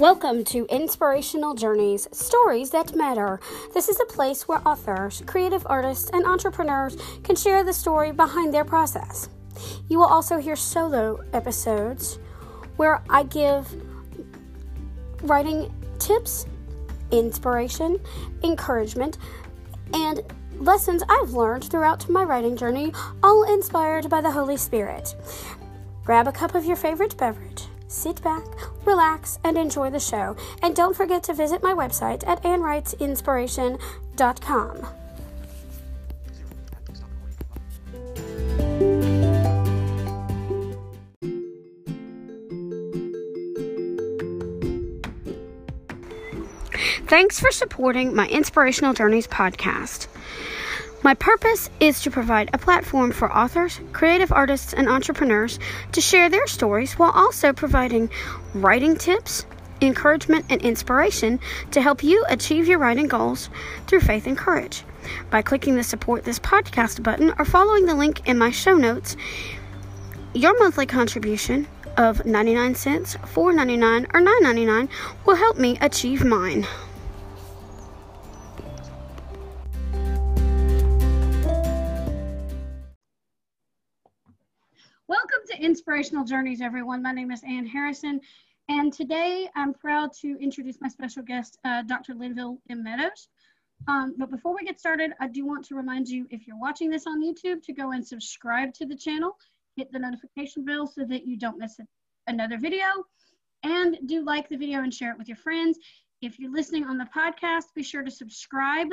Welcome to Inspirational Journeys Stories That Matter. This is a place where authors, creative artists, and entrepreneurs can share the story behind their process. You will also hear solo episodes where I give writing tips, inspiration, encouragement, and lessons I've learned throughout my writing journey, all inspired by the Holy Spirit. Grab a cup of your favorite beverage sit back, relax, and enjoy the show. And don't forget to visit my website at annwrightsinspiration.com. Thanks for supporting my Inspirational Journeys podcast. My purpose is to provide a platform for authors, creative artists, and entrepreneurs to share their stories while also providing writing tips, encouragement, and inspiration to help you achieve your writing goals through faith and courage. By clicking the support this podcast button or following the link in my show notes, your monthly contribution of 99 cents, 4.99 or 9.99 will help me achieve mine. Inspirational Journeys, everyone. My name is Ann Harrison, and today I'm proud to introduce my special guest, uh, Dr. Linville M. Meadows. Um, but before we get started, I do want to remind you if you're watching this on YouTube to go and subscribe to the channel, hit the notification bell so that you don't miss another video, and do like the video and share it with your friends. If you're listening on the podcast, be sure to subscribe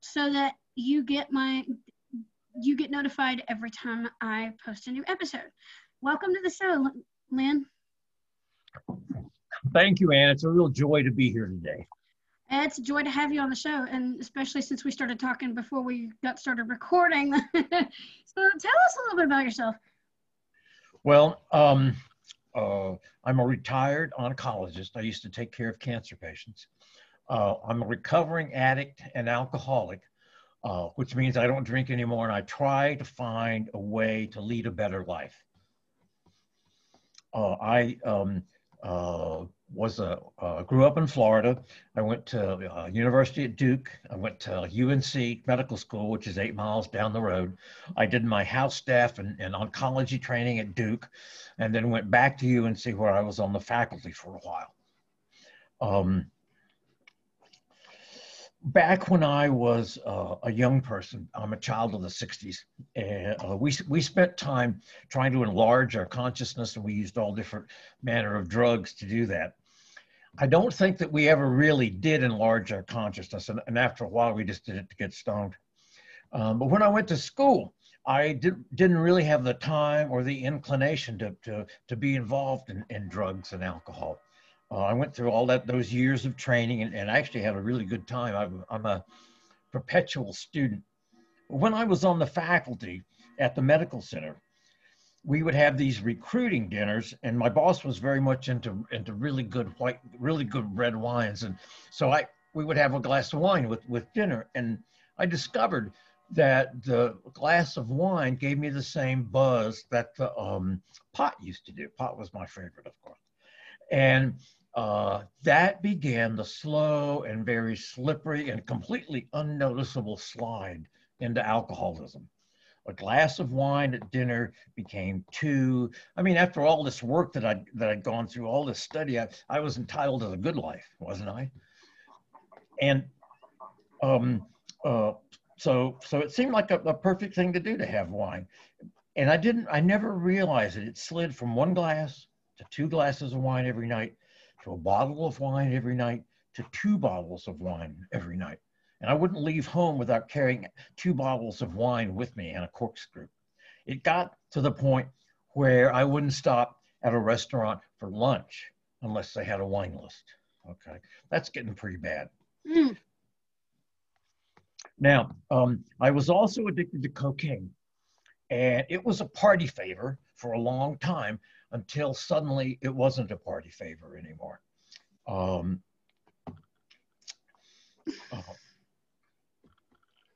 so that you get my you get notified every time I post a new episode. Welcome to the show, Lynn. Thank you, Anne. It's a real joy to be here today. It's a joy to have you on the show, and especially since we started talking before we got started recording. so tell us a little bit about yourself. Well, um, uh, I'm a retired oncologist. I used to take care of cancer patients. Uh, I'm a recovering addict and alcoholic uh, which means I don't drink anymore and I try to find a way to lead a better life. Uh, I um, uh, was a uh, grew up in Florida. I went to uh, University at Duke. I went to UNC Medical School, which is eight miles down the road. I did my house staff and, and oncology training at Duke, and then went back to UNC where I was on the faculty for a while. Um, back when I was uh, a young person, I'm a child of the 60s, and uh, we, we spent time trying to enlarge our consciousness, and we used all different manner of drugs to do that. I don't think that we ever really did enlarge our consciousness, and, and after a while, we just did it to get stoned. Um, but when I went to school, I did, didn't really have the time or the inclination to, to, to be involved in, in drugs and alcohol. Uh, I went through all that those years of training and, and actually had a really good time. I'm, I'm a perpetual student. When I was on the faculty at the medical center, we would have these recruiting dinners, and my boss was very much into into really good white, really good red wines, and so I we would have a glass of wine with with dinner, and I discovered that the glass of wine gave me the same buzz that the um, pot used to do. Pot was my favorite, of course, and uh, that began the slow and very slippery and completely unnoticeable slide into alcoholism. A glass of wine at dinner became two. I mean, after all this work that I that I'd gone through, all this study, I, I was entitled to the good life, wasn't I? And um, uh, so so it seemed like a, a perfect thing to do to have wine. And I didn't. I never realized it. It slid from one glass to two glasses of wine every night to a bottle of wine every night to two bottles of wine every night. And I wouldn't leave home without carrying two bottles of wine with me and a corkscrew. It got to the point where I wouldn't stop at a restaurant for lunch unless they had a wine list. Okay, that's getting pretty bad. Mm. Now, um, I was also addicted to cocaine, and it was a party favor for a long time until suddenly it wasn't a party favor anymore. Um, uh,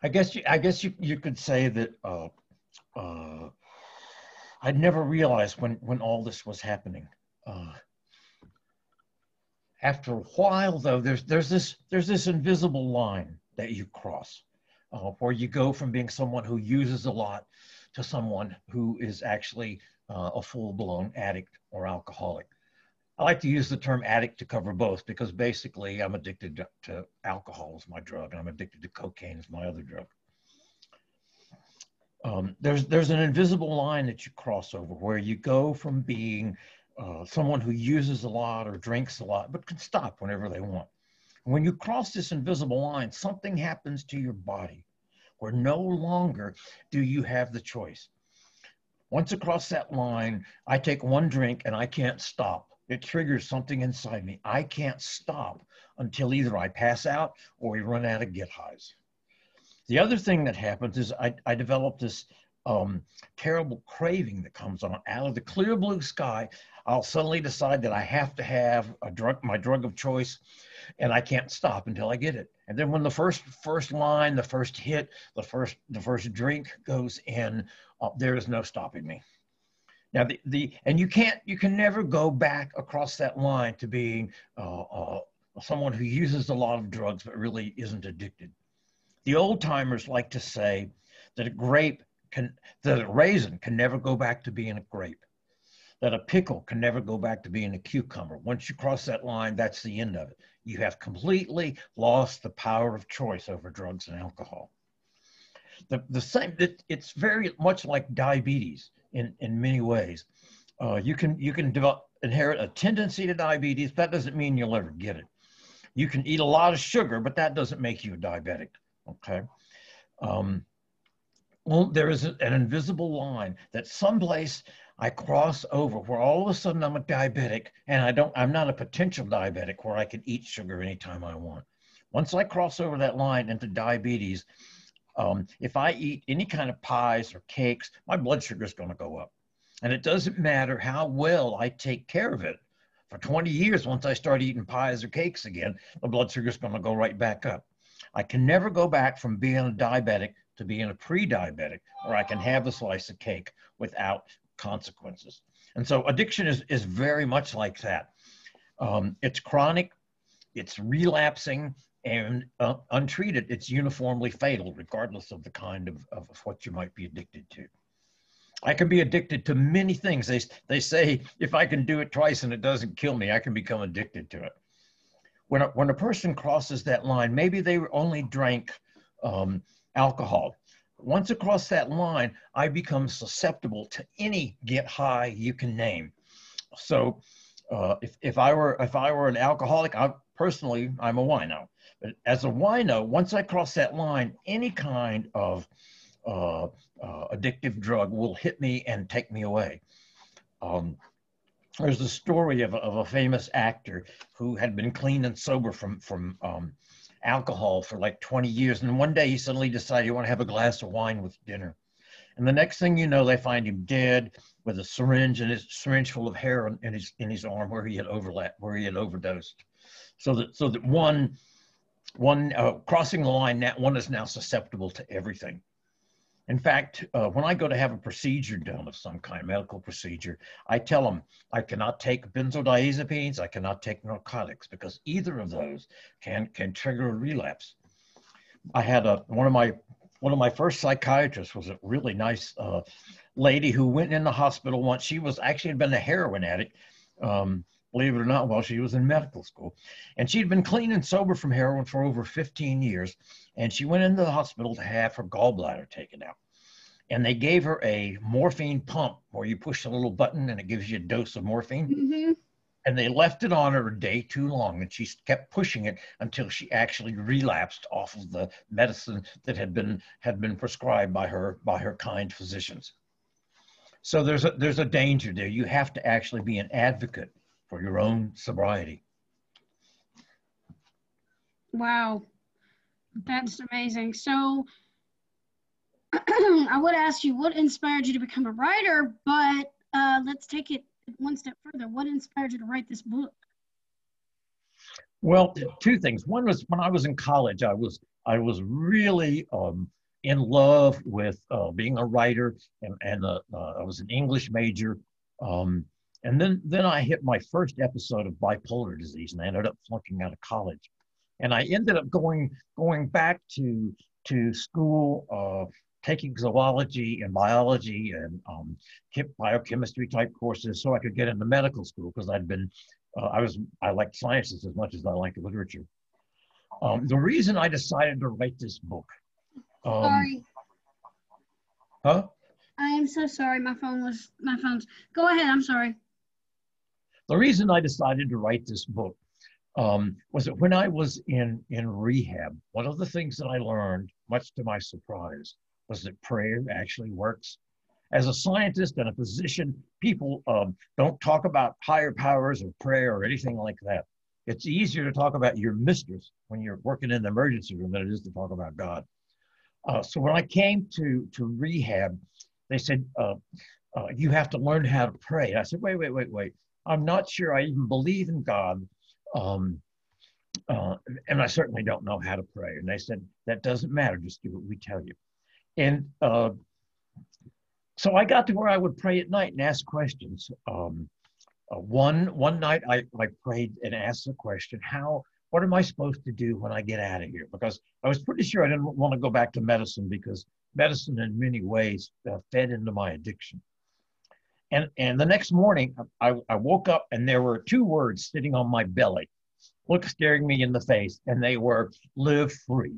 I guess you, I guess you, you could say that uh, uh, I'd never realized when, when all this was happening. Uh, After a while, though, there's there's this there's this invisible line that you cross, uh, where you go from being someone who uses a lot to someone who is actually uh, a full-blown addict or alcoholic. I like to use the term addict to cover both because basically I'm addicted to, alcohol as my drug and I'm addicted to cocaine as my other drug. Um, there's there's an invisible line that you cross over where you go from being uh, someone who uses a lot or drinks a lot but can stop whenever they want. When you cross this invisible line, something happens to your body where no longer do you have the choice. Once across that line, I take one drink and I can't stop it triggers something inside me. I can't stop until either I pass out or we run out of get highs. The other thing that happens is I, I develop this um, terrible craving that comes on out of the clear blue sky. I'll suddenly decide that I have to have a drug, my drug of choice, and I can't stop until I get it. And then when the first first line, the first hit, the first the first drink goes in, uh, there is no stopping me. Now, the, the and you can't, you can never go back across that line to being uh, uh, someone who uses a lot of drugs but really isn't addicted. The old timers like to say that a grape can, that a raisin can never go back to being a grape, that a pickle can never go back to being a cucumber. Once you cross that line, that's the end of it. You have completely lost the power of choice over drugs and alcohol. The, the same, it, it's very much like diabetes in, in many ways. Uh, you can you can develop inherit a tendency to diabetes. That doesn't mean you'll ever get it. You can eat a lot of sugar, but that doesn't make you a diabetic. Okay. Um, well, there is an invisible line that someplace I cross over where all of a sudden I'm a diabetic and I don't, I'm not a potential diabetic where I can eat sugar anytime I want. Once I cross over that line into diabetes, um, if I eat any kind of pies or cakes, my blood sugar is going to go up. And it doesn't matter how well I take care of it. For 20 years, once I start eating pies or cakes again, the blood sugar is going to go right back up. I can never go back from being a diabetic to being a pre diabetic, or I can have a slice of cake without consequences. And so addiction is, is very much like that. Um, it's chronic, it's relapsing, and uh, untreated, it's uniformly fatal, regardless of the kind of, of what you might be addicted to. I can be addicted to many things. They, they say if I can do it twice and it doesn't kill me, I can become addicted to it. When a, when a person crosses that line, maybe they only drank um, alcohol. Once across that line, I become susceptible to any get high you can name. So uh, if, if I were if I were an alcoholic, I personally I'm a wino. But as a wino, once I cross that line, any kind of uh, uh, addictive drug will hit me and take me away. Um, there's a story of of a, famous actor who had been clean and sober from from um, alcohol for like 20 years, and one day he suddenly decided he want to have a glass of wine with dinner. And the next thing you know, they find him dead with a syringe and his syringe full of hair in his in his arm where he had overlapped, where he had overdosed. So that so that one one uh, crossing the line that one is now susceptible to everything in fact uh, when i go to have a procedure done of some kind medical procedure i tell them i cannot take benzodiazepines i cannot take narcotics because either of those can can trigger a relapse. I had a one of my one of my first psychiatrists was a really nice uh, lady who went in the hospital once. She was actually had been a heroin addict um, believe it or not, while she was in medical school. And she'd been clean and sober from heroin for over 15 years. And she went into the hospital to have her gallbladder taken out. And they gave her a morphine pump where you push a little button and it gives you a dose of morphine. Mm-hmm. And they left it on her a day too long. And she kept pushing it until she actually relapsed off of the medicine that had been had been prescribed by her by her kind physicians. So there's a there's a danger there. You have to actually be an advocate for your own sobriety. Wow, that's amazing. So I would ask you what inspired you to become a writer, but uh, let's take it one step further. What inspired you to write this book? Well, two things. One was when I was in college, I was I was really um, in love with uh, being a writer, and, and uh, uh I was an English major. Um, And then, then I hit my first episode of bipolar disease and I ended up flunking out of college. And I ended up going, going back to, to school, uh, taking zoology and biology and um, biochemistry type courses so I could get into medical school because I'd been, uh, I was, I liked sciences as much as I liked literature. Um, the reason I decided to write this book. Um, Sorry. Huh? I am so sorry. My phone was my phone's. Go ahead. I'm sorry. The reason I decided to write this book um, was that when I was in in rehab, one of the things that I learned, much to my surprise, was that prayer actually works. As a scientist and a physician, people um, don't talk about higher powers or prayer or anything like that. It's easier to talk about your mistress when you're working in the emergency room than it is to talk about God. Uh, so when I came to to rehab, they said, uh, uh, you have to learn how to pray. I said, wait, wait, wait, wait. I'm not sure I even believe in God. Um, uh, and I certainly don't know how to pray. And they said, that doesn't matter. Just do what we tell you. And uh, so I got to where I would pray at night and ask questions. Um, uh, one, one night I, I prayed and asked the question, how, what am I supposed to do when I get out of here? Because I was pretty sure I didn't want to go back to medicine because medicine in many ways uh, fed into my addiction. And, and the next morning, I, I woke up and there were two words sitting on my belly, look staring me in the face, and they were live free.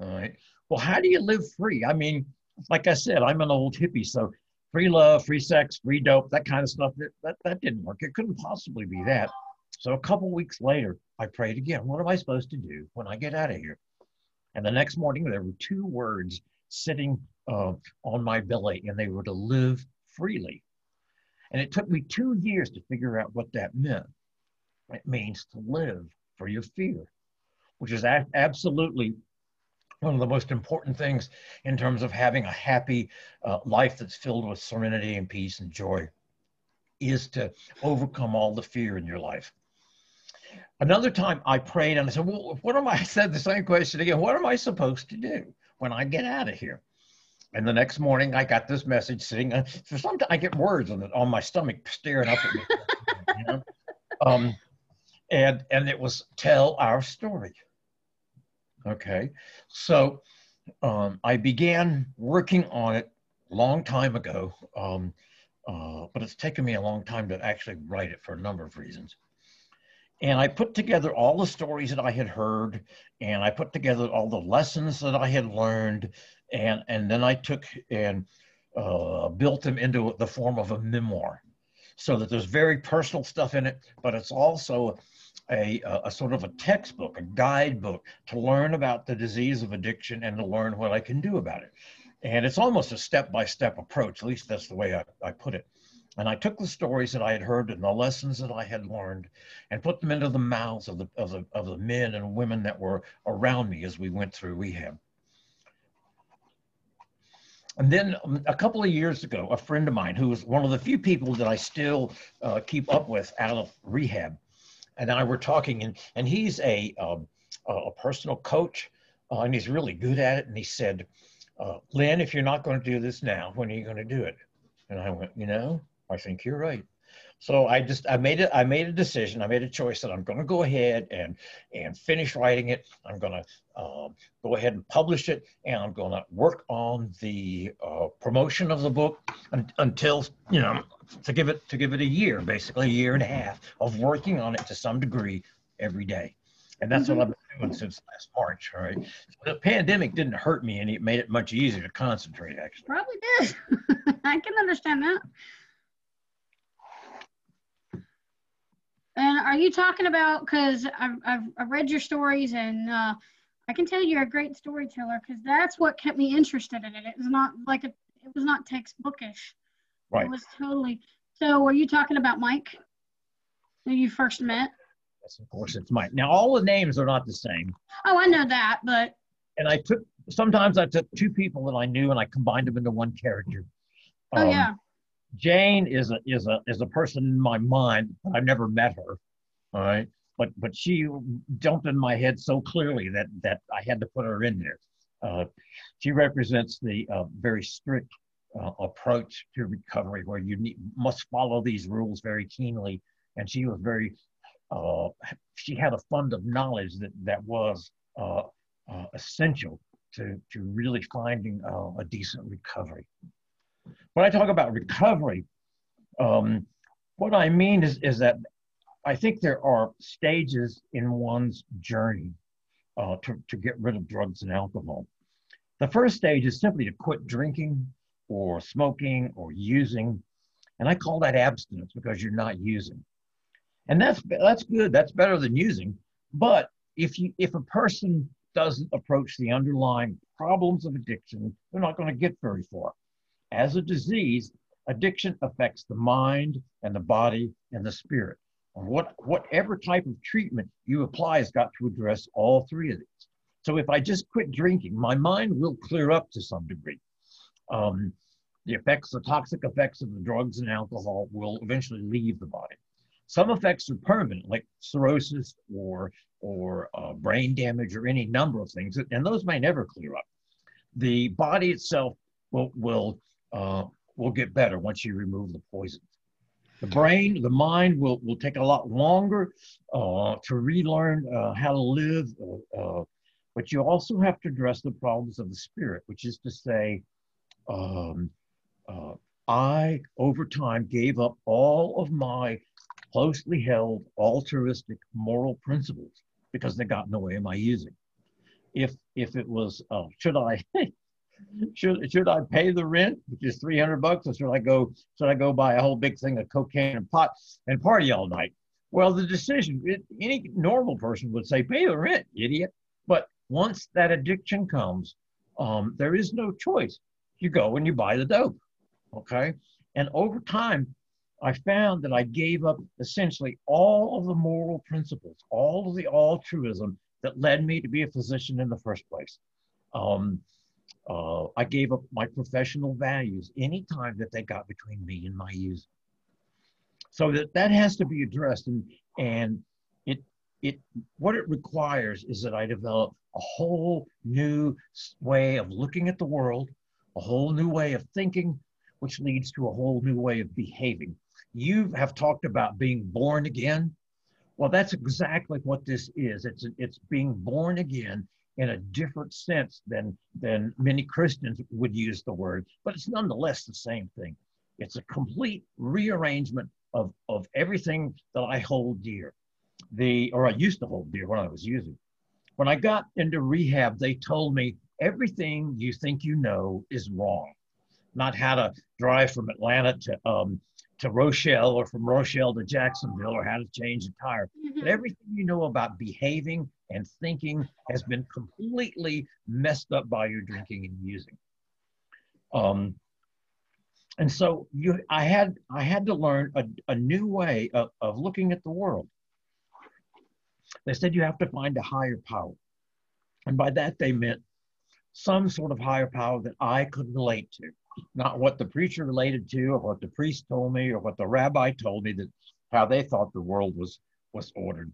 All right. Well, how do you live free? I mean, like I said, I'm an old hippie, so free love, free sex, free dope, that kind of stuff, that, that, that didn't work. It couldn't possibly be that. So a couple weeks later, I prayed again. What am I supposed to do when I get out of here? And the next morning, there were two words sitting uh, on my belly, and they were to live freely. And it took me two years to figure out what that meant. It means to live for your fear, which is a- absolutely one of the most important things in terms of having a happy uh, life that's filled with serenity and peace and joy is to overcome all the fear in your life. Another time I prayed and I said, Well, what am I? I said the same question again. What am I supposed to do when I get out of here? And the next morning I got this message sitting for some time I get words on, the, on my stomach staring up at me. you know? um, and, and it was tell our story. Okay. So um, I began working on it long time ago. Um, uh, but it's taken me a long time to actually write it for a number of reasons. And I put together all the stories that I had heard, and I put together all the lessons that I had learned, and, and then I took and uh, built them into the form of a memoir so that there's very personal stuff in it, but it's also a, a, a, sort of a textbook, a guidebook to learn about the disease of addiction and to learn what I can do about it. And it's almost a step by step approach, at least that's the way I, I put it. And I took the stories that I had heard and the lessons that I had learned and put them into the mouths of the, of the, of the men and women that were around me as we went through rehab. And then um, a couple of years ago, a friend of mine who was one of the few people that I still uh, keep up with out of rehab, and I were talking, and, and he's a, um, a personal coach, uh, and he's really good at it. And he said, uh, Lynn, if you're not going to do this now, when are you going to do it? And I went, you know, I think you're right. So I just I made it I made a decision I made a choice that I'm going to go ahead and and finish writing it I'm going to um, go ahead and publish it and I'm going to work on the uh, promotion of the book un- until you know to give it to give it a year basically a year and a half of working on it to some degree every day and that's mm-hmm. what I've been doing since last March. All right, so the pandemic didn't hurt me, and it made it much easier to concentrate. Actually, probably did. I can understand that. And are you talking about, because I've, I've, I've, read your stories and uh, I can tell you're a great storyteller because that's what kept me interested in it. It was not like a, it was not textbookish. Right. It was totally. So were you talking about Mike who you first met? Yes, of course it's Mike. Now all the names are not the same. Oh, I know that, but. And I took, sometimes I took two people that I knew and I combined them into one character. Oh, um, yeah. Jane is a is a is a person in my mind. I've never met her, all right. But but she jumped in my head so clearly that that I had to put her in there. Uh, she represents the uh, very strict uh, approach to recovery where you need, must follow these rules very keenly. And she was very, uh, she had a fund of knowledge that, that was uh, uh essential to, to really finding a decent recovery. When I talk about recovery, um, what I mean is, is that I think there are stages in one's journey uh, to, to get rid of drugs and alcohol. The first stage is simply to quit drinking or smoking or using. And I call that abstinence because you're not using. And that's that's good. That's better than using. But if you if a person doesn't approach the underlying problems of addiction, they're not going to get very far. As a disease, addiction affects the mind and the body and the spirit. And what whatever type of treatment you apply has got to address all three of these. So if I just quit drinking, my mind will clear up to some degree. Um, the effects, the toxic effects of the drugs and alcohol will eventually leave the body. Some effects are permanent, like cirrhosis or or uh, brain damage or any number of things, and those may never clear up. The body itself will will uh, will get better once you remove the poison. The brain, the mind will will take a lot longer uh, to relearn uh, how to live uh, uh, but you also have to address the problems of the spirit, which is to say, um, I, over time, gave up all of my closely held altruistic moral principles because they got in the way of my using. If if it was, uh, should I should should I pay the rent, which is three hundred bucks, or should I go should I go buy a whole big thing of cocaine and pot and party all night? Well, the decision it, any normal person would say pay the rent, idiot. But once that addiction comes, um, there is no choice. You go and you buy the dope. Okay. And over time, I found that I gave up essentially all of the moral principles, all of the altruism that led me to be a physician in the first place. Um, uh, I gave up my professional values anytime that they got between me and my use. So that, that has to be addressed. And, and it, it, what it requires is that I develop a whole new way of looking at the world, a whole new way of thinking, which leads to a whole new way of behaving. You have talked about being born again. Well, that's exactly what this is. It's it's being born again in a different sense than than many Christians would use the word, but it's nonetheless the same thing. It's a complete rearrangement of of everything that I hold dear. The or I used to hold dear when I was using. When I got into rehab, they told me everything you think you know is wrong. Not how to drive from Atlanta to um, to Rochelle or from Rochelle to Jacksonville or how to change a tire. Mm-hmm. But everything you know about behaving and thinking has been completely messed up by your drinking and using. Um, and so you, I had, I had to learn a, a new way of, of looking at the world. They said you have to find a higher power. And by that, they meant some sort of higher power that I could relate to, not what the preacher related to, or what the priest told me, or what the rabbi told me that how they thought the world was was ordered.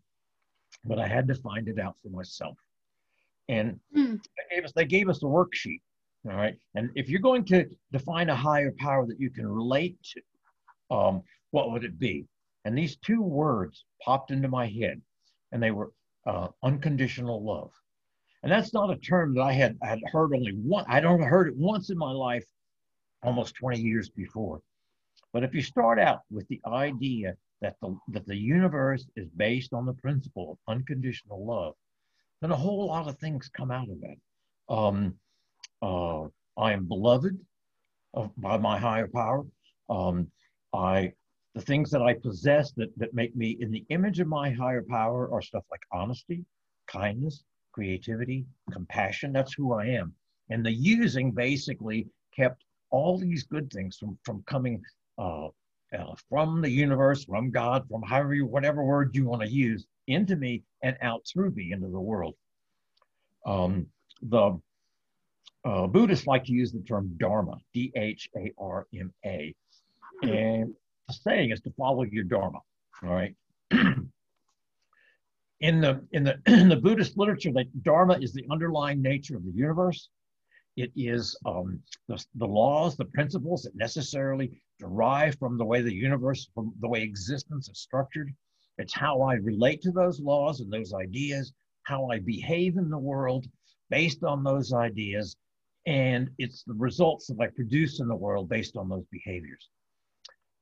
But I had to find it out for myself. And mm. they, gave us, they gave us a worksheet. All right. And if you're going to define a higher power that you can relate to, um, what would it be? And these two words popped into my head and they were uh, unconditional love. And that's not a term that I had, had heard only one. I'd only heard it once in my life, almost 20 years before. But if you start out with the idea that the, that the universe is based on the principle of unconditional love, then a whole lot of things come out of that. Um, uh, I am beloved of, by my higher power. Um, I the things that I possess that, that make me in the image of my higher power are stuff like honesty, kindness, creativity, compassion. That's who I am. And the using basically kept all these good things from, from coming uh, from the universe, from God, from however you, whatever word you want to use, into me and out through me into the world. Um, the uh, Buddhists like to use the term Dharma, D H A R M A. And the saying is to follow your dharma. All right. in the in the in the Buddhist literature, that dharma is the underlying nature of the universe, It is um, the, the laws, the principles that necessarily derive from the way the universe, from the way existence is structured. It's how I relate to those laws and those ideas, how I behave in the world based on those ideas, and it's the results that I produce in the world based on those behaviors.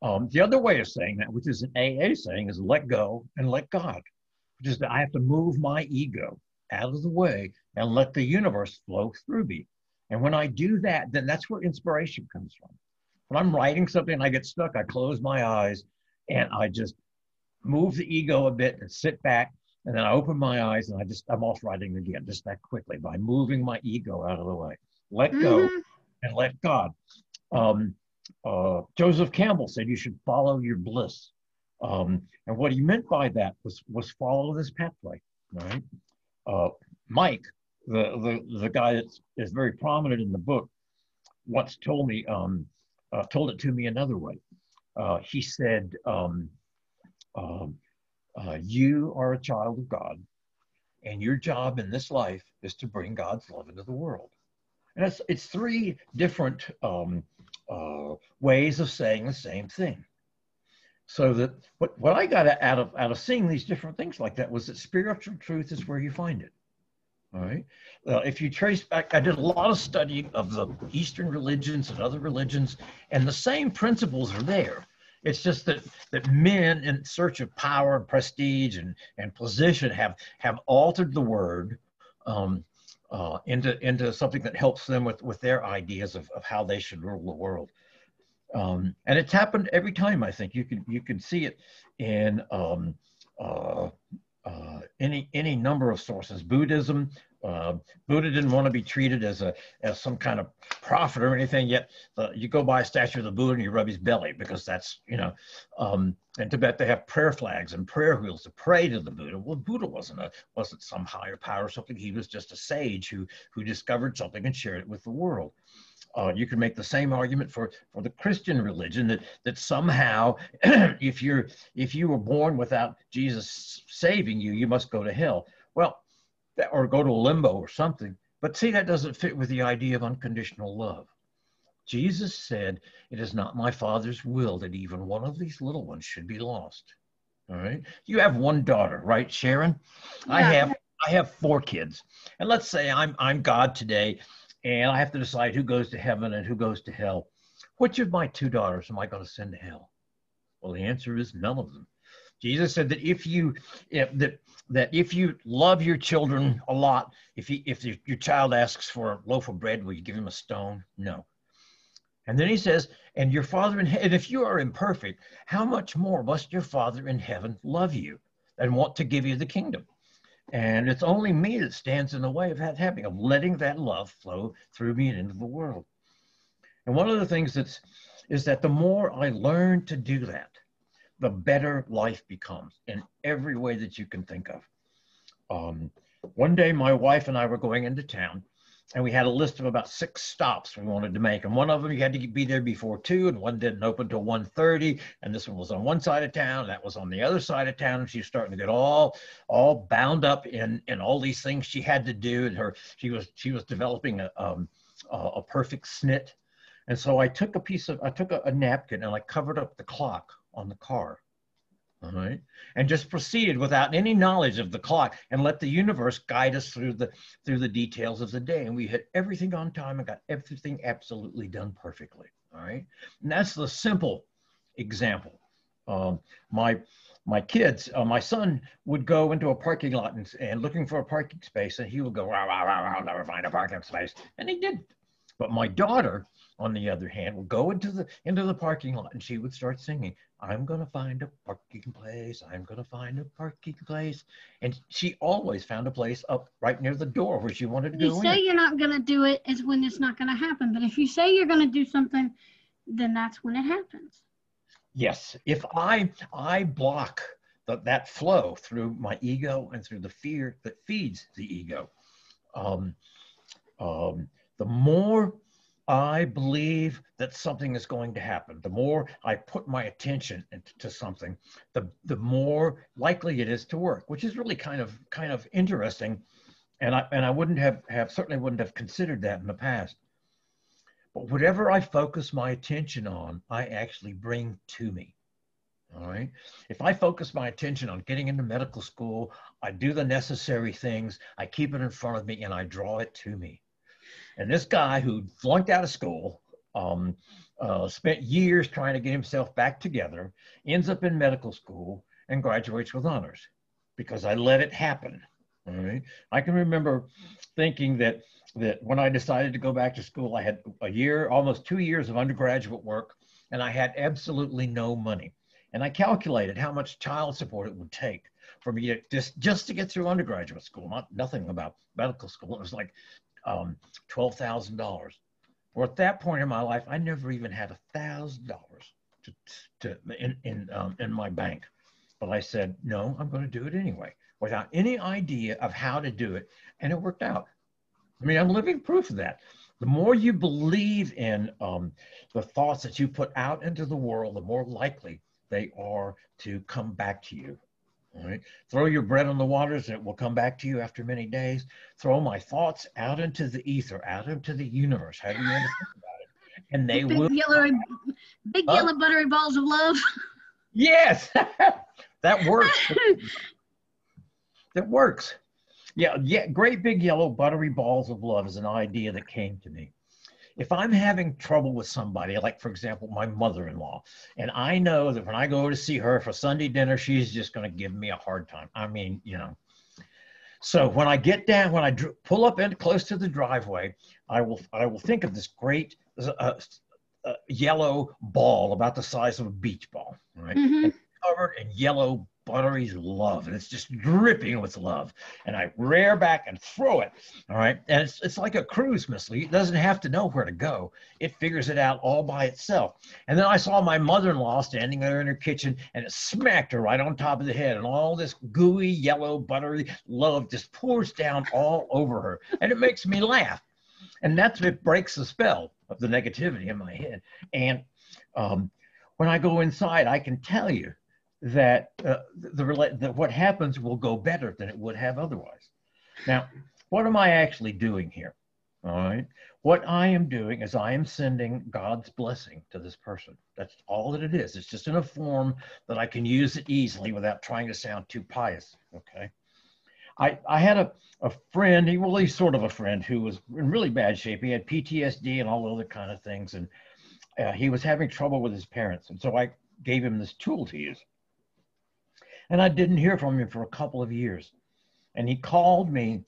Um, the other way of saying that, which is an AA saying, is let go and let God, which is that I have to move my ego out of the way and let the universe flow through me. And when I do that, then that's where inspiration comes from. When I'm writing something and I get stuck, I close my eyes and I just move the ego a bit and sit back. And then I open my eyes and I just, I'm off writing again, just that quickly by moving my ego out of the way. Let go mm-hmm. and let God. Um, uh, Joseph Campbell said you should follow your bliss. Um, and what he meant by that was, was follow this pathway, right? Uh, Mike, the, the, the guy that is very prominent in the book, once told me, um, uh, told it to me another way. Uh, he said, um, um, uh, You are a child of God, and your job in this life is to bring God's love into the world. And it's, it's three different um, uh, ways of saying the same thing. So that what, what I got out of out of seeing these different things like that was that spiritual truth is where you find it. Right. Uh, if you trace back, I did a lot of study of the Eastern religions and other religions, and the same principles are there. It's just that that men in search of power and prestige and, and position have have altered the word um, uh, into into something that helps them with with their ideas of, of how they should rule the world. Um, and it's happened every time. I think you can you can see it in um, uh, uh, any any number of sources. Buddhism, uh, Buddha didn't want to be treated as a as some kind of prophet or anything. Yet uh, you go by a statue of the Buddha and you rub his belly because that's you know. Um, in Tibet they have prayer flags and prayer wheels to pray to the Buddha. Well, Buddha wasn't a wasn't some higher power or something. He was just a sage who who discovered something and shared it with the world. Uh, you can make the same argument for, for the Christian religion that that somehow, if you're if you were born without Jesus saving you, you must go to hell. Well, that, or go to limbo or something. But see, that doesn't fit with the idea of unconditional love. Jesus said, It is not my Father's will that even one of these little ones should be lost. All right. You have one daughter, right, Sharon? Yeah. I have I have four kids. And let's say I'm I'm God today and I have to decide who goes to heaven and who goes to hell. Which of my two daughters am I going to send to hell? Well, the answer is none of them. Jesus said that if you if, that that if you love your children a lot, if you, if your child asks for a loaf of bread, will you give him a stone? No. And then he says, and your father in heaven, if you are imperfect, how much more must your father in heaven love you and want to give you the kingdom? And it's only me that stands in the way of that happening, of letting that love flow through me and into the world. And one of the things that's is that the more I learn to do that, the better life becomes in every way that you can think of. Um, one day, my wife and I were going into town, and we had a list of about six stops we wanted to make. And one of them you had to be there before two, and one didn't open till 1.30. And this one was on one side of town, that was on the other side of town. And she was starting to get all all bound up in in all these things she had to do. And her she was she was developing a um, a perfect snit. And so I took a piece of I took a, a napkin and I covered up the clock on the car. All right. And just proceeded without any knowledge of the clock and let the universe guide us through the through the details of the day. And we hit everything on time and got everything absolutely done perfectly. All right. And that's the simple example. Um, my my kids, uh, my son would go into a parking lot and, and looking for a parking space, and he would go, rah, rah, rah, I'll never find a parking space. And he did. But my daughter, on the other hand, would go into the into the parking lot and she would start singing, I'm gonna find a parking place, I'm gonna find a parking place. And she always found a place up right near the door where she wanted to you go. You say in. you're not gonna do it is when it's not gonna happen. But if you say you're gonna do something, then that's when it happens. Yes. If I I block the, that flow through my ego and through the fear that feeds the ego. Um, um, the more I believe that something is going to happen, the more I put my attention into something, the, the more likely it is to work, which is really kind of kind of interesting. And I and I wouldn't have, have certainly wouldn't have considered that in the past. But whatever I focus my attention on, I actually bring to me. All right. If I focus my attention on getting into medical school, I do the necessary things, I keep it in front of me, and I draw it to me. And this guy who flunked out of school, um, uh, spent years trying to get himself back together, ends up in medical school, and graduates with honors because I let it happen. All right. I can remember thinking that that when I decided to go back to school, I had a year, almost two years of undergraduate work, and I had absolutely no money. And I calculated how much child support it would take for me to just just to get through undergraduate school, not nothing about medical school. It was like um, twelve thousand dollars. Well, at that point in my life, I never even had a thousand dollars to to in in um, in my bank. But I said, no, I'm going to do it anyway, without any idea of how to do it, and it worked out. I mean, I'm living proof of that. The more you believe in um, the thoughts that you put out into the world, the more likely they are to come back to you. All right. Throw your bread on the waters and it will come back to you after many days. Throw my thoughts out into the ether, out into the universe. How do you want to think about it? And they big will. Yellow, big yellow buttery balls of love. Yes, that works. that works. Yeah, yeah. Great big yellow buttery balls of love is an idea that came to me. If I'm having trouble with somebody, like for example, my mother-in-law, and I know that when I go to see her for Sunday dinner, she's just going to give me a hard time. I mean, you know. So when I get down, when I dr- pull up in close to the driveway, I will I will think of this great uh, uh, yellow ball about the size of a beach ball, right? Mhm. covered in yellow buttery love and it's just dripping with love. And i rear back and throw it all right? And it's, it's like a cruise missile. It doesn't have to know where to go. It figures it out all by itself. And then i saw my mother-in-law standing there in her kitchen and it smacked her right on top of the head and all this gooey yellow buttery love just pours down all over her. And it makes me laugh. And that's what breaks the spell of the negativity in my head. And um, when i go inside i can tell you that uh, the, what happens will go better than it would have otherwise. Now, what am I actually doing here? All right. What I am doing is I am sending God's blessing to this person. That's all that it is. It's just in a form that I can use it easily without trying to sound too pious. Okay. I, I had a, a friend, he well, he's sort of a friend who was in really bad shape. He had PTSD and all other kind of things. And uh, he was having trouble with his parents. And so I gave him this tool to use. And I didn't hear from him for a couple of years. And he called me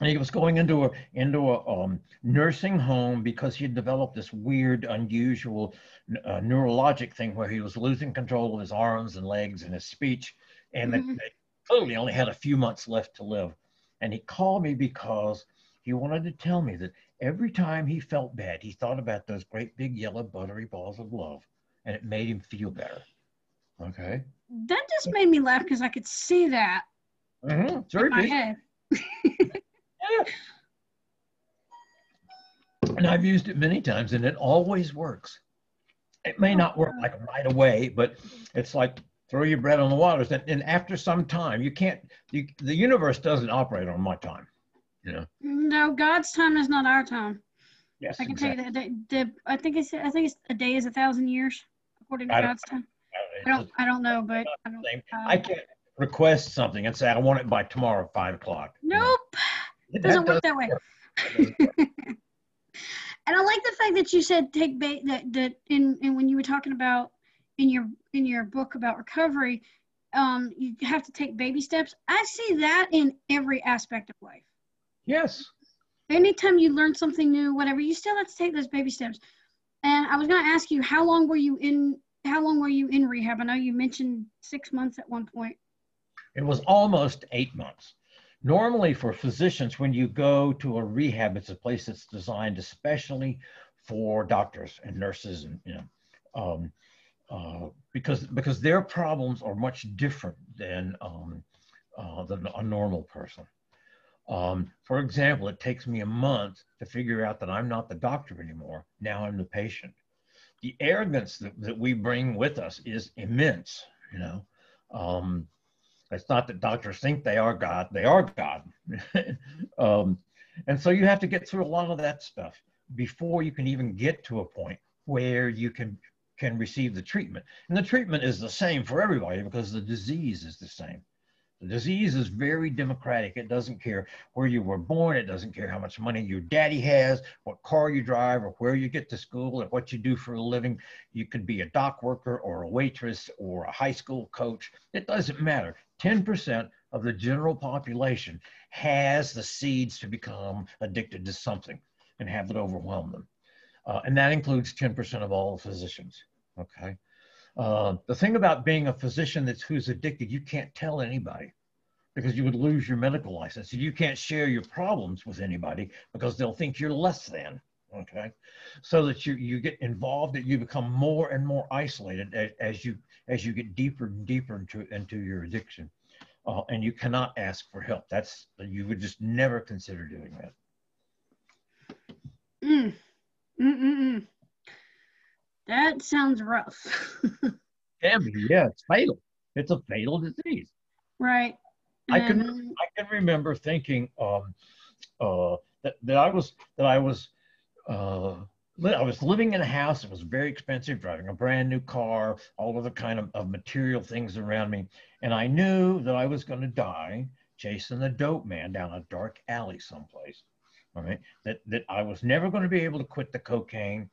and he was going into a into a um, nursing home because he had developed this weird, unusual uh, neurologic thing where he was losing control of his arms and legs and his speech, and that Mhm. they clearly only had a few months left to live. And he called me because he wanted to tell me that every time he felt bad, he thought about those great big yellow buttery balls of love, and it made him feel better. Okay. That just made me laugh because I could see that Mm-hmm. In my head. Yeah. And I've used it many times and it always works. It may not work like right away, but it's like throw your bread on the waters. And, and after some time, you can't, you, the universe doesn't operate on my time. You know? No, God's time is not our time. Yes. I can exactly. tell you that the, the I think it's I think it's a day is a thousand years according to I God's time. I don't I don't know, but I don't. uh, I can't request something and say, I want it by tomorrow, five o'clock. Nope, That doesn't work that way. doesn't work. And I like the fact that you said take ba- that that in and when you were talking about in your in your book about recovery, um, you have to take baby steps. I see that in every aspect of life. Yes. Anytime you learn something new, whatever, you still have to take those baby steps. And I was going to ask you, how long were you in? How long were you in rehab? I know you mentioned six months at one point. It was almost eight months. Normally, for physicians, when you go to a rehab, it's a place that's designed especially for doctors and nurses, and you know, um, uh, because because their problems are much different than um, uh, than a normal person. Um, for example, it takes me a month to figure out that I'm not the doctor anymore. Now I'm the patient. The arrogance that, that we bring with us is immense, you know. Um, it's not that doctors think they are God, they are God. um, and so you have to get through a lot of that stuff. before you can even get to a point where you can can receive the treatment. And the treatment is the same for everybody because the disease is the same. Disease is very democratic. It doesn't care where you were born. It doesn't care how much money your daddy has, what car you drive, or where you get to school, or what you do for a living. You could be a dock worker or a waitress or a high school coach. It doesn't matter. 10% of the general population has the seeds to become addicted to something and have it overwhelm them. Uh, and that includes 10% of all physicians. Okay. Uh, the thing about being a physician that's who's addicted, you can't tell anybody because you would lose your medical license. You can't share your problems with anybody because they'll think you're less than. Okay, so that you you get involved, that you become more and more isolated as, as you as you get deeper and deeper into into your addiction, uh, and you cannot ask for help. That's you would just never consider doing that. Mm. Mm-mm-mm. That sounds rough. Be, yeah, it's fatal. It's a fatal disease. Right. I can I can remember thinking um, uh, that, that I was that I was uh, I was living in a house. It was very expensive, driving a brand new car, all of the kind of, of material things around me, and I knew that I was going to die chasing the dope man down a dark alley someplace. All right, that that I was never going to be able to quit the cocaine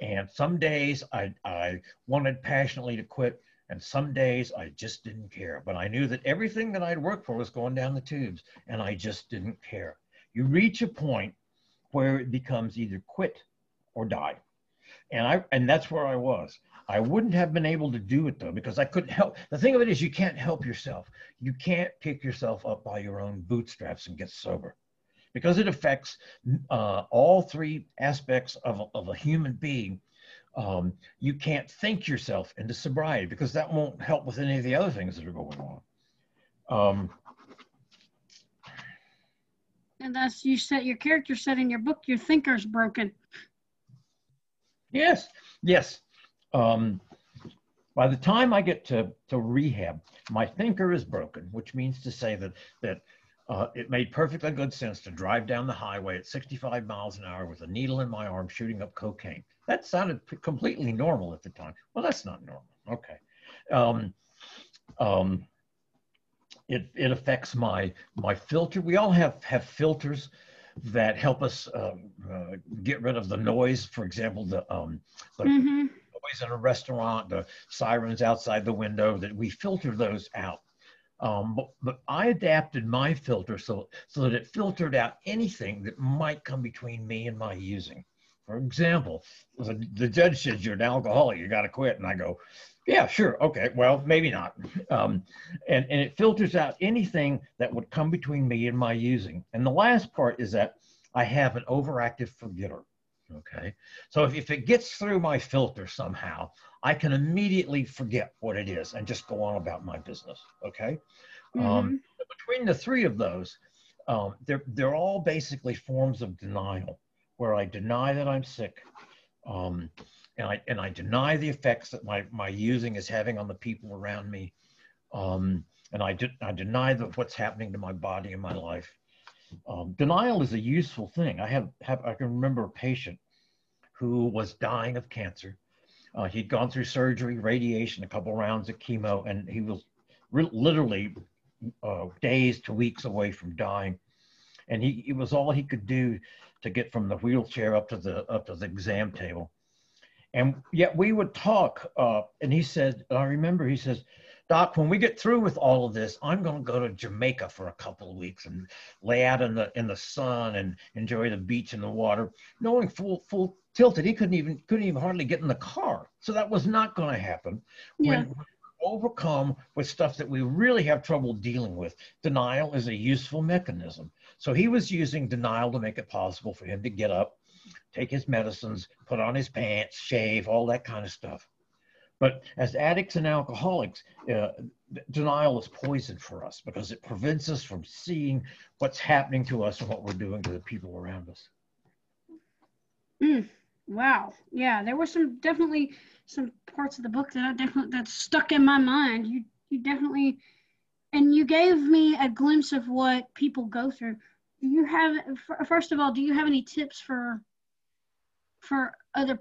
and some days I, I wanted passionately to quit, and some days I just didn't care. But I knew that everything that I'd worked for was going down the tubes, and I just didn't care. You reach a point where it becomes either quit or die. And I and that's where I was. I wouldn't have been able to do it though because I couldn't help. The thing of it is, you can't help yourself. You can't pick yourself up by your own bootstraps and get sober because it affects uh, all three aspects of, of a human being. Um, you can't think yourself into sobriety because that won't help with any of the other things that are going on. Um, and that's you said your character said in your book your thinker's broken. Yes, yes. Um, by the time I get to, to rehab, my thinker is broken, which means to say that that uh, it made perfectly good sense to drive down the highway at 65 miles an hour with a needle in my arm shooting up cocaine. That sounded completely normal at the time. Well, that's not normal. Okay. Um, um, it, it affects my my filter. We all have have filters that help us uh, uh, get rid of the noise. For example, the, um, the mm-hmm. noise in a restaurant, the sirens outside the window. That we filter those out. Um, but, but I adapted my filter so, so that it filtered out anything that might come between me and my using. For example, the, the judge says you're an alcoholic, you got to quit. And I go, yeah, sure. Okay. Well, maybe not. Um, and, and it filters out anything that would come between me and my using. And the last part is that I have an overactive forgetter. Okay. So if, if it gets through my filter somehow, I can immediately forget what it is and just go on about my business. Okay. Um, mm-hmm. Um, between the three of those, um, they're, they're all basically forms of denial where I deny that I'm sick. Um, and I, and I deny the effects that my, my using is having on the people around me. Um, and I, de- I deny that what's happening to my body and my life. Um, denial is a useful thing. I have, have I can remember a patient who was dying of cancer. Uh, he'd gone through surgery, radiation, a couple rounds of chemo, and he was re- literally uh, days to weeks away from dying. And he it was all he could do to get from the wheelchair up to the up to the exam table. And yet we would talk, uh, and he said, I remember he says, Doc, when we get through with all of this, I'm going to go to Jamaica for a couple of weeks and lay out in the in the sun and enjoy the beach and the water, knowing full full tilted he couldn't even couldn't even hardly get in the car. So that was not going to happen. Yeah. When overcome with stuff that we really have trouble dealing with, denial is a useful mechanism. So he was using denial to make it possible for him to get up, take his medicines, put on his pants, shave, all that kind of stuff. But as addicts and alcoholics, uh, denial is poison for us because it prevents us from seeing what's happening to us and what we're doing to the people around us. Mm, wow. Yeah, there were some definitely some parts of the book that I definitely that stuck in my mind. You you definitely and you gave me a glimpse of what people go through. Do you have first of all, do you have any tips for for other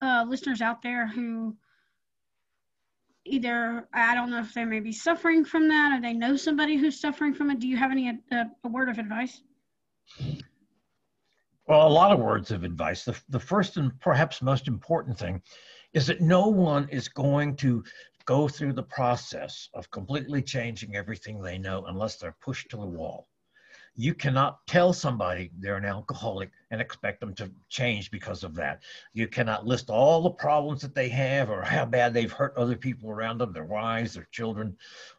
uh, listeners out there who either I don't know if they may be suffering from that or they know somebody who's suffering from it. Do you have any uh, a word of advice? Well, a lot of words of advice. The, the first and perhaps most important thing is that no one is going to go through the process of completely changing everything they know unless they're pushed to the wall. You cannot tell somebody they're an alcoholic and expect them to change because of that. You cannot list all the problems that they have or how bad they've hurt other people around them, their wives, their children,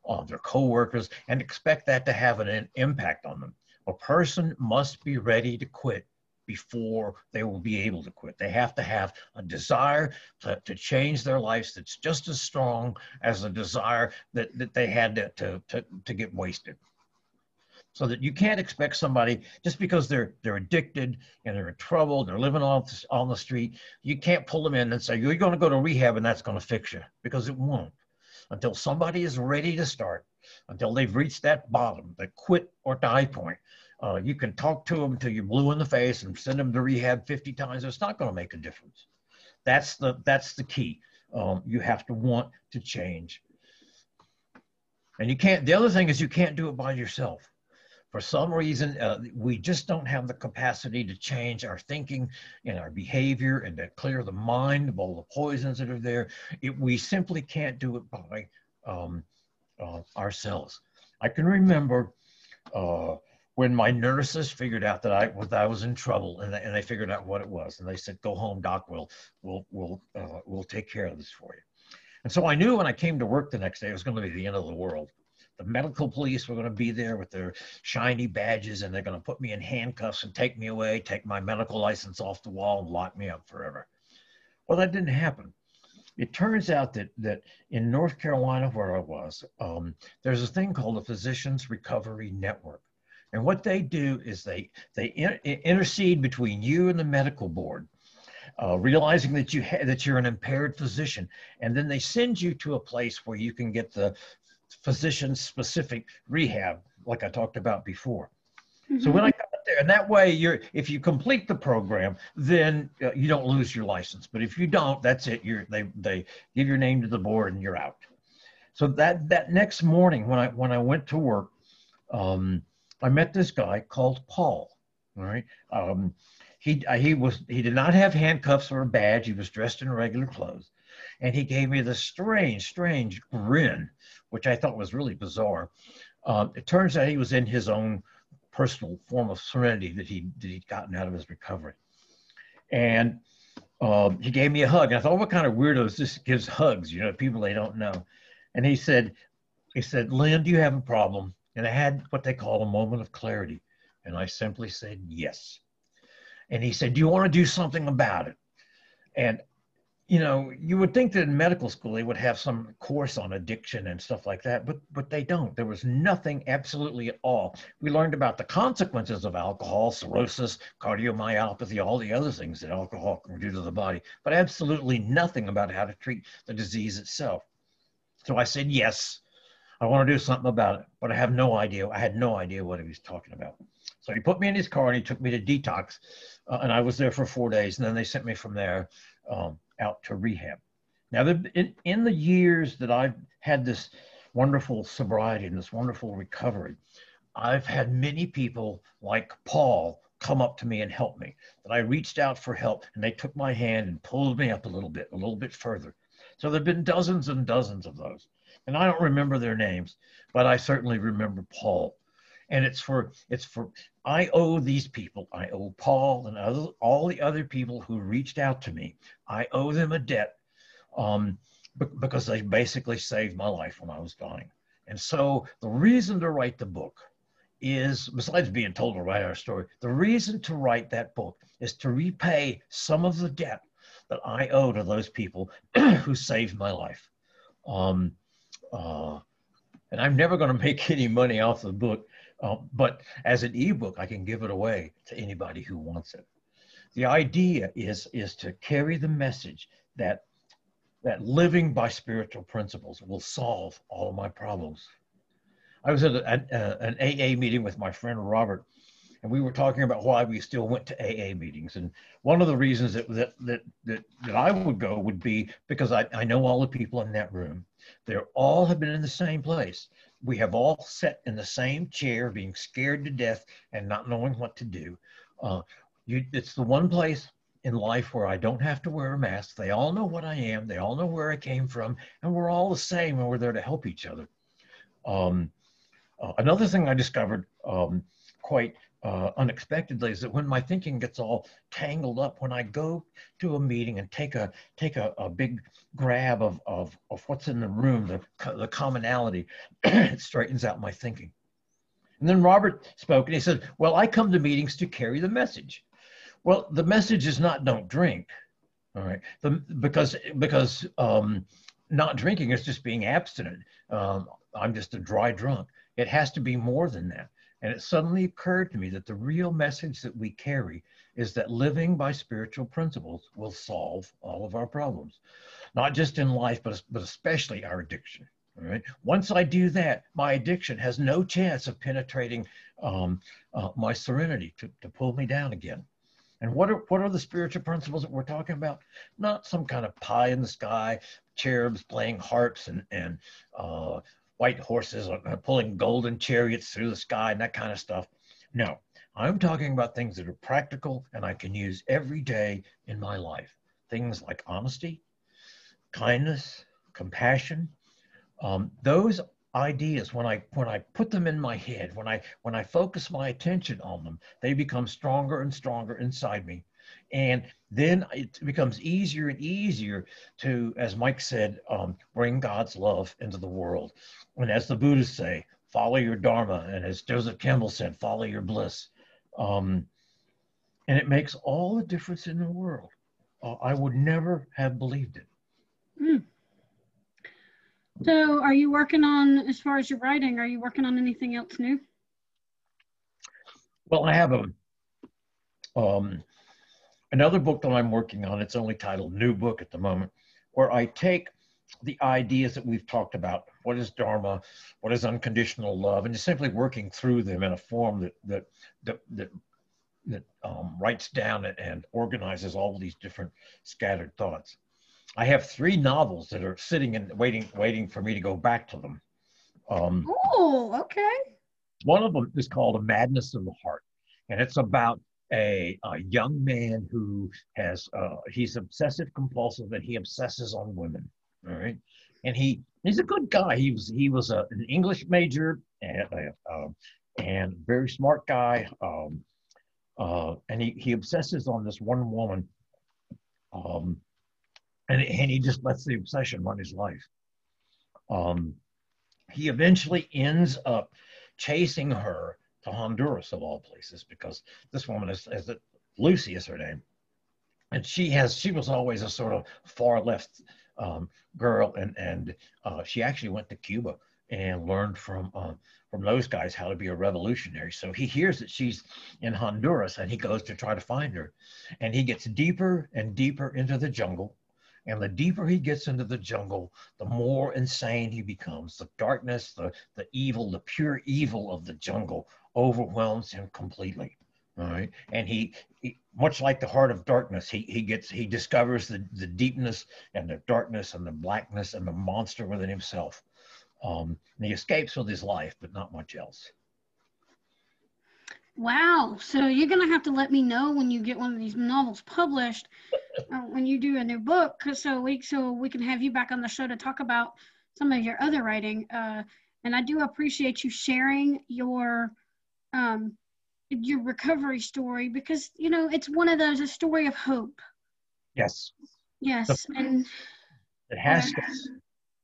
uh, their coworkers, and expect that to have an impact on them. A person must be ready to quit before they will be able to quit. They have to have a desire to, to change their lives that's just as strong as a desire that, that they had to, to, to, to get wasted so that you can't expect somebody just because they're they're addicted and they're in trouble, they're living on on the street, you can't pull them in and say you're going to go to rehab and that's going to fix you because it won't. Until somebody is ready to start, until they've reached that bottom, the quit or die point, uh, you can talk to them until you're blue in the face and send them to rehab 50 times. It's not going to make a difference. That's the that's the key. Um, you have to want to change. And you can't. The other thing is you can't do it by yourself for some reason, uh, we just don't have the capacity to change our thinking and our behavior and to clear the mind of all the poisons that are there. It, we simply can't do it by um, uh, ourselves. I can remember uh, when my nurses figured out that I, that I was in trouble and, and they figured out what it was. And they said, go home, doc, we'll, we'll, we'll, uh, we'll take care of this for you. And so I knew when I came to work the next day, it was going to be the end of the world the medical police were going to be there with their shiny badges and they're going to put me in handcuffs and take me away, take my medical license off the wall and lock me up forever. Well, that didn't happen. It turns out that, that in North Carolina, where I was, um, there's a thing called the Physicians Recovery Network. And what they do is they, they in, intercede between you and the medical board. Uh, realizing that you ha- that you're an impaired physician, and then they send you to a place where you can get the physician specific rehab, like I talked about before. Mm-hmm. So when I got there, and that way, you're if you complete the program, then uh, you don't lose your license. But if you don't, that's it. You're they they give your name to the board and you're out. So that that next morning when I when I went to work, um, I met this guy called Paul. All right. Um, he he was he did not have handcuffs or a badge. He was dressed in regular clothes, and he gave me this strange, strange grin which I thought was really bizarre. Uh, it turns out he was in his own personal form of serenity that he that he'd gotten out of his recovery, and um, he gave me a hug. And I thought, what kind of weirdos this gives hugs? You know, people they don't know. And he said, he said, Lynn, do you have a problem? And I had what they call a moment of clarity, and I simply said yes. And he said, do you want to do something about it? And you know, you would think that in medical school they would have some course on addiction and stuff like that, but but they don't. There was nothing absolutely at all. We learned about the consequences of alcohol, cirrhosis, cardiomyopathy, all the other things that alcohol can do to the body, but absolutely nothing about how to treat the disease itself. So I said yes. I want to do something about it, but I have no idea. I had no idea what he was talking about. So he put me in his car and he took me to detox, uh, and I was there for four days, and then they sent me from there. Um, out to rehab. Now, in, in the years that I've had this wonderful sobriety and this wonderful recovery, I've had many people like Paul come up to me and help me. That I reached out for help and they took my hand and pulled me up a little bit, a little bit further. So there have been dozens and dozens of those. And I don't remember their names, but I certainly remember Paul and it's for it's for i owe these people i owe paul and other, all the other people who reached out to me i owe them a debt um, because they basically saved my life when i was dying. And so the reason to write the book is besides being told to write our story the reason to write that book is to repay some of the debt that i owe to those people who saved my life. Um, uh, and i'm never going to make any money off the book uh, but as an ebook, I can give it away to anybody who wants it. The idea is, is to carry the message that, that living by spiritual principles will solve all my problems. I was at a, an AA meeting with my friend Robert, and we were talking about why we still went to AA meetings. And one of the reasons that that that that, that I would go would be because I, I know all the people in that room. They all have been in the same place. We have all sat in the same chair, being scared to death and not knowing what to do. Uh, you, it's the one place in life where I don't have to wear a mask. They all know what I am. They all know where I came from, and we're all the same, and we're there to help each other. Um, uh, another thing I discovered um, quite uh, unexpectedly is that when my thinking gets all tangled up, when I go to a meeting and take a take a, a big grab of, of, of what's in the room, the, the commonality, it straightens out my thinking. And then Robert spoke and he said, Well, I come to meetings to carry the message. Well, the message is not don't drink. All right. The, because because um, not drinking is just being abstinent. Um, I'm just a dry drunk. It has to be more than that. And it suddenly occurred to me that the real message that we carry is that living by spiritual principles will solve all of our problems, not just in life, but, but especially our addiction. All right. Once I do that, my addiction has no chance of penetrating um, uh, my serenity to, to pull me down again. And what are what are the spiritual principles that we're talking about? Not some kind of pie in the sky, cherubs playing harps and and uh, white horses are pulling golden chariots through the sky and that kind of stuff. No, I'm talking about things that are practical and I can use every day in my life. Things like honesty, kindness, compassion. Um, those ideas when i when i put them in my head when i when i focus my attention on them they become stronger and stronger inside me and then it becomes easier and easier to as mike said um, bring god's love into the world. And as the buddhists say follow your dharma. And as joseph campbell said follow your bliss. Um, and it makes all the difference in the world. Uh, i would never have believed it. Mm. So, are you working on, as far as your writing, are you working on anything else new? Well, I have a um, another book that I'm working on. It's only titled New Book at the moment, where I take the ideas that we've talked about. What is Dharma? What is unconditional love? And just simply working through them in a form that that that that, that um, writes down and, and organizes all of these different scattered thoughts. I have three novels that are sitting and waiting, waiting for me to go back to them. Um, oh, okay. One of them is called A Madness of the Heart, and it's about a, a young man who has uh, he's obsessive compulsive and he obsesses on women. All right, and he he's a good guy. He was he was a, an English major and uh, and very smart guy. Um, uh, and he he obsesses on this one woman. Um, and, and he just lets the obsession run his life. Um, he eventually ends up chasing her to Honduras, of all places, because this woman is, is it, Lucy is her name, and she has she was always a sort of far left um, girl, and and uh, she actually went to Cuba and learned from uh, from those guys how to be a revolutionary. So he hears that she's in Honduras, and he goes to try to find her, and he gets deeper and deeper into the jungle and the deeper he gets into the jungle, the more insane he becomes. The darkness, the, the evil, the pure evil of the jungle overwhelms him completely. All right. And he, he, much like the heart of darkness, he, he gets he discovers the, the deepness and the darkness and the blackness and the monster within himself. Um, he escapes with his life, but not much else. Wow. So you're going to have to let me know when you get one of these novels published, uh, when you do a new book, so we so we can have you back on the show to talk about some of your other writing. Uh, and I do appreciate you sharing your um, your recovery story because you know it's one of those a story of hope. Yes. Yes, the, and it has. To,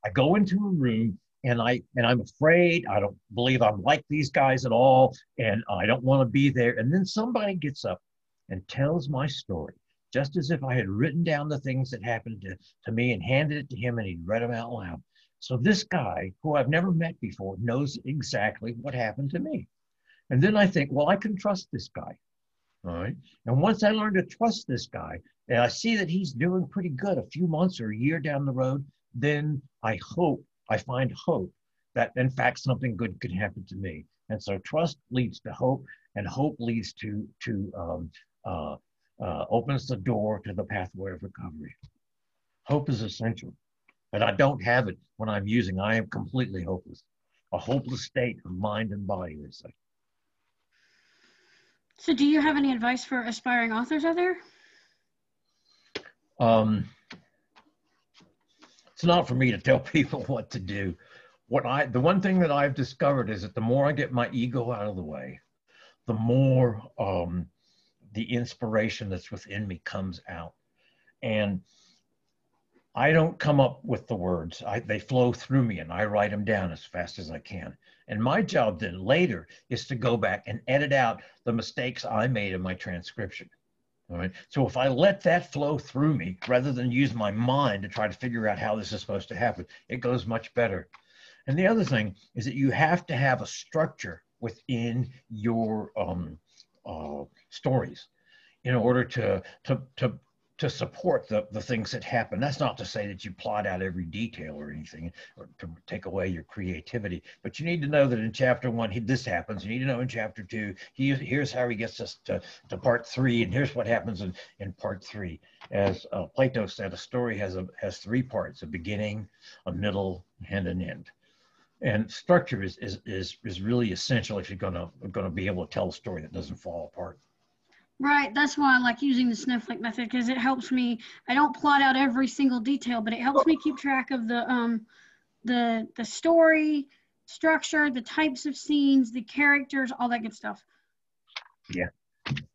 I go into a room and I and I'm afraid. I don't believe I'm like these guys at all, and I don't want to be there. And then somebody gets up and tells my story, just as if I had written down the things that happened to, to me and handed it to him, and he'd read them out loud. So this guy, who I've never met before, knows exactly what happened to me. And then I think, well, I can trust this guy. All right. And once I learn to trust this guy, and I see that he's doing pretty good a few months or a year down the road, then I hope I find hope that in fact something good could happen to me. And so trust leads to hope. and hope leads to to um, uh, uh, opens the door to the pathway of recovery. Hope is essential, but I don't have it when I'm using. I am completely hopeless, a hopeless state of mind and body. They say. So, do you have any advice for aspiring authors out there? Um, it's not for me to tell people what to do. What I, the one thing that I've discovered is that the more I get my ego out of the way, the more um, the inspiration that's within me comes out. And I don't come up with the words. I, they flow through me and I write them down as fast as I can. And my job then later is to go back and edit out the mistakes I made in my transcription. All right. So if I let that flow through me rather than use my mind to try to figure out how this is supposed to happen, it goes much better. And the other thing is that you have to have a structure within your um, uh, stories in order to, to, to to support the, the things that happen. That's not to say that you plot out every detail or anything or to take away your creativity, but you need to know that in chapter one, he, this happens. You need to know in chapter two, he, here's how he gets us to, to part three, and here's what happens in, in part three. As uh, Plato said, a story has, a, has three parts, a beginning, a middle, and an end. And structure is, is, is, is really essential if you're gonna, gonna be able to tell a story that doesn't fall apart. Right. That's why I like using the snowflake method because it helps me. I don't plot out every single detail, but it helps me keep track of the um, the the story structure, the types of scenes, the characters, all that good stuff. Yeah,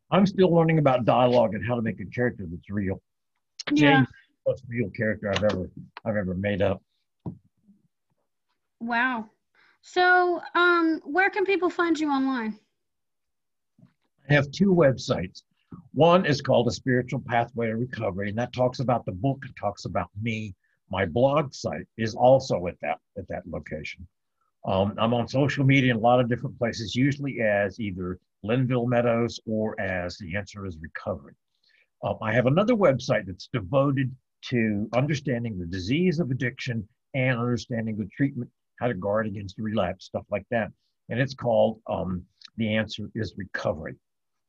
I'm still learning about dialogue and how to make a character that's real. Yeah. James, most real character I've ever I've ever made up. Wow. So, um, where can people find you online? I have two websites. One is called A Spiritual Pathway to Recovery, and that talks about the book and talks about me. My blog site is also at that at that location. Um, I'm on social media in a lot of different places, usually as either Linville Meadows or as The Answer is Recovery. Um, I have another website that's devoted to understanding the disease of addiction and understanding the treatment, how to guard against relapse, stuff like that. And it's called um, The Answer is Recovery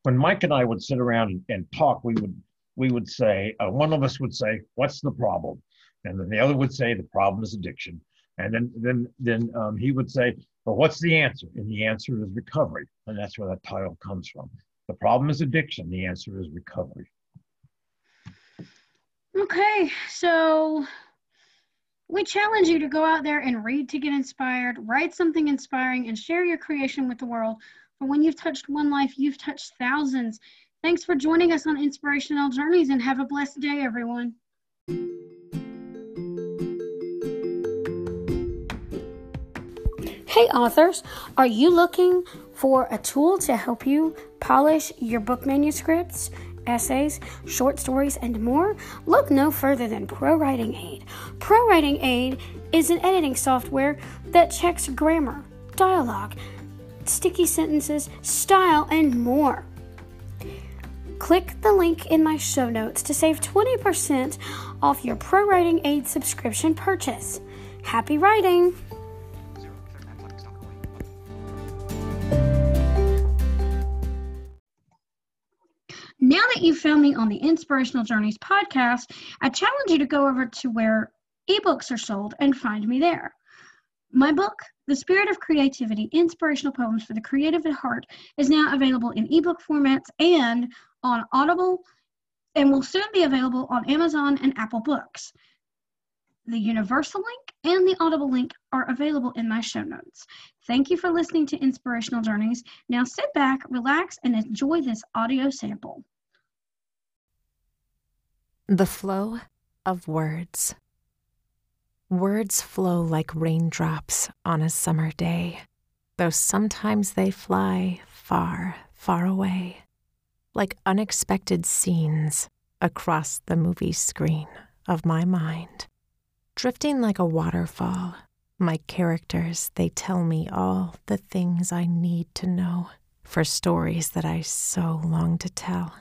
when Mike and I would sit around and, and talk, we would we would say uh, one of us would say, "What's the problem?" and then the other would say, "The problem is addiction." And then then then um, he would say, "Well, what's the answer?" And the answer is recovery, and that's where that title comes from. The problem is addiction. The answer is recovery. Okay, so we challenge you to go out there and read to get inspired, write something inspiring, and share your creation with the world. For when you've touched one life, you've touched thousands. Thanks for joining us on Inspirational Journeys and have a blessed day, everyone. Hey, authors, are you looking for a tool to help you polish your book manuscripts? essays, short stories, and more, look no further than Pro Writing Aid. Pro Writing Aid is an editing software that checks grammar, dialogue, sticky sentences, style, and more. Click the link in my show notes to save 20% off your Pro Writing Aid subscription purchase. Happy writing! Now that you've found me on the Inspirational Journeys podcast, I challenge you to go over to where ebooks are sold and find me there. My book, The Spirit of Creativity Inspirational Poems for the Creative at Heart, is now available in ebook formats and on Audible and will soon be available on Amazon and Apple Books. The Universal link and the Audible link are available in my show notes. Thank you for listening to Inspirational Journeys. Now sit back, relax, and enjoy this audio sample. The flow of words. Words flow like raindrops on a summer day, though sometimes they fly far, far away, like unexpected scenes across the movie screen of my mind. Drifting like a waterfall, my characters, they tell me all the things I need to know for stories that I so long to tell.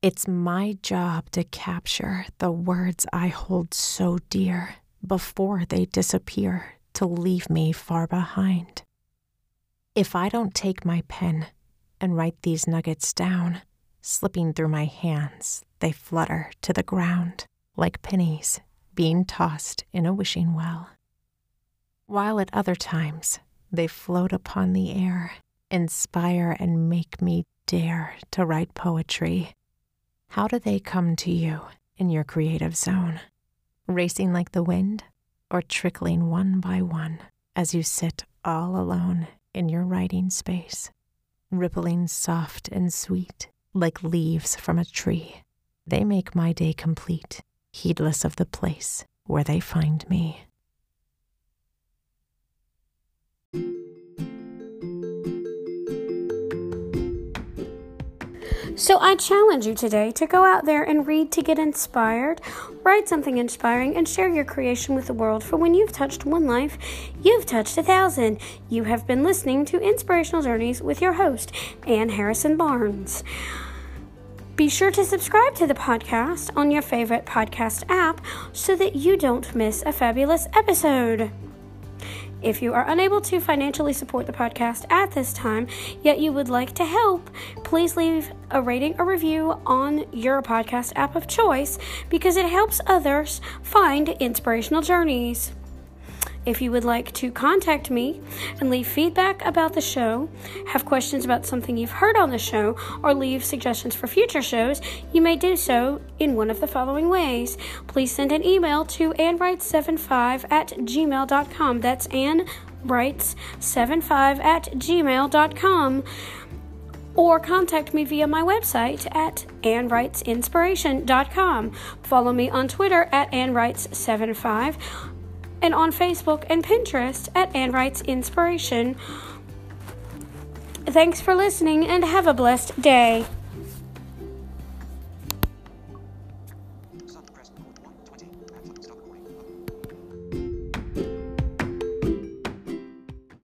It's my job to capture the words I hold so dear before they disappear to leave me far behind. If I don't take my pen and write these nuggets down. Slipping through my hands, they flutter to the ground like pennies being tossed in a wishing well. While at other times, they float upon the air, inspire and make me dare to write poetry. How do they come to you in your creative zone? Racing like the wind or trickling one by one as you sit all alone in your writing space? Rippling soft and sweet like leaves from a tree. They make my day complete, heedless of the place where they find me. So I challenge you today to go out there and read to get inspired, write something inspiring, and share your creation with the world. For when you've touched one life, you've touched a thousand. You have been listening to Inspirational Journeys with your host, Ann Harrison Barnes. Be sure to subscribe to the podcast on your favorite podcast app so that you don't miss a fabulous episode. If you are unable to financially support the podcast at this time, yet you would like to help, please leave a rating or review on your podcast app of choice because it helps others find inspirational journeys. If you would like to contact me and leave feedback about the show, have questions about something you've heard on the show, or leave suggestions for future shows, you may do so in one of the following ways. Please send an email to annwrites75 at gmail.com. That's annwrites75 at gmail.com or contact me via my website at annwritesinspiration.com. Follow me on Twitter at annwrites75 and on Facebook and Pinterest at Ann Writes Inspiration. Thanks for listening and have a blessed day.